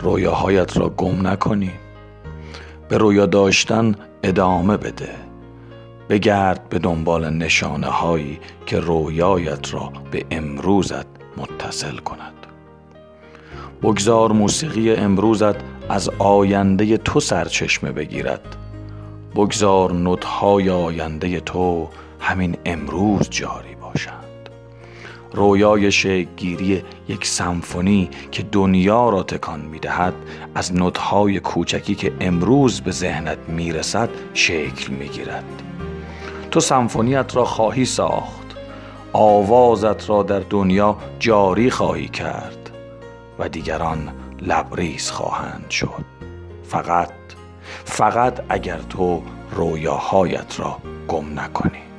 رویاهایت را گم نکنی. به رویا داشتن ادامه بده. بگرد به دنبال نشانه هایی که رویایت را به امروزت متصل کند. بگذار موسیقی امروزت از آینده تو سرچشمه بگیرد. بگذار نوتهای آینده تو همین امروز جاری باشند. رویای شگیری یک سمفونی که دنیا را تکان می‌دهد از نوتهای کوچکی که امروز به ذهنت می‌رسد شکل می‌گیرد. تو سمفونیت را خواهی ساخت. آوازت را در دنیا جاری خواهی کرد و دیگران لبریز خواهند شد. فقط فقط اگر تو رویاهایت را گم نکنی.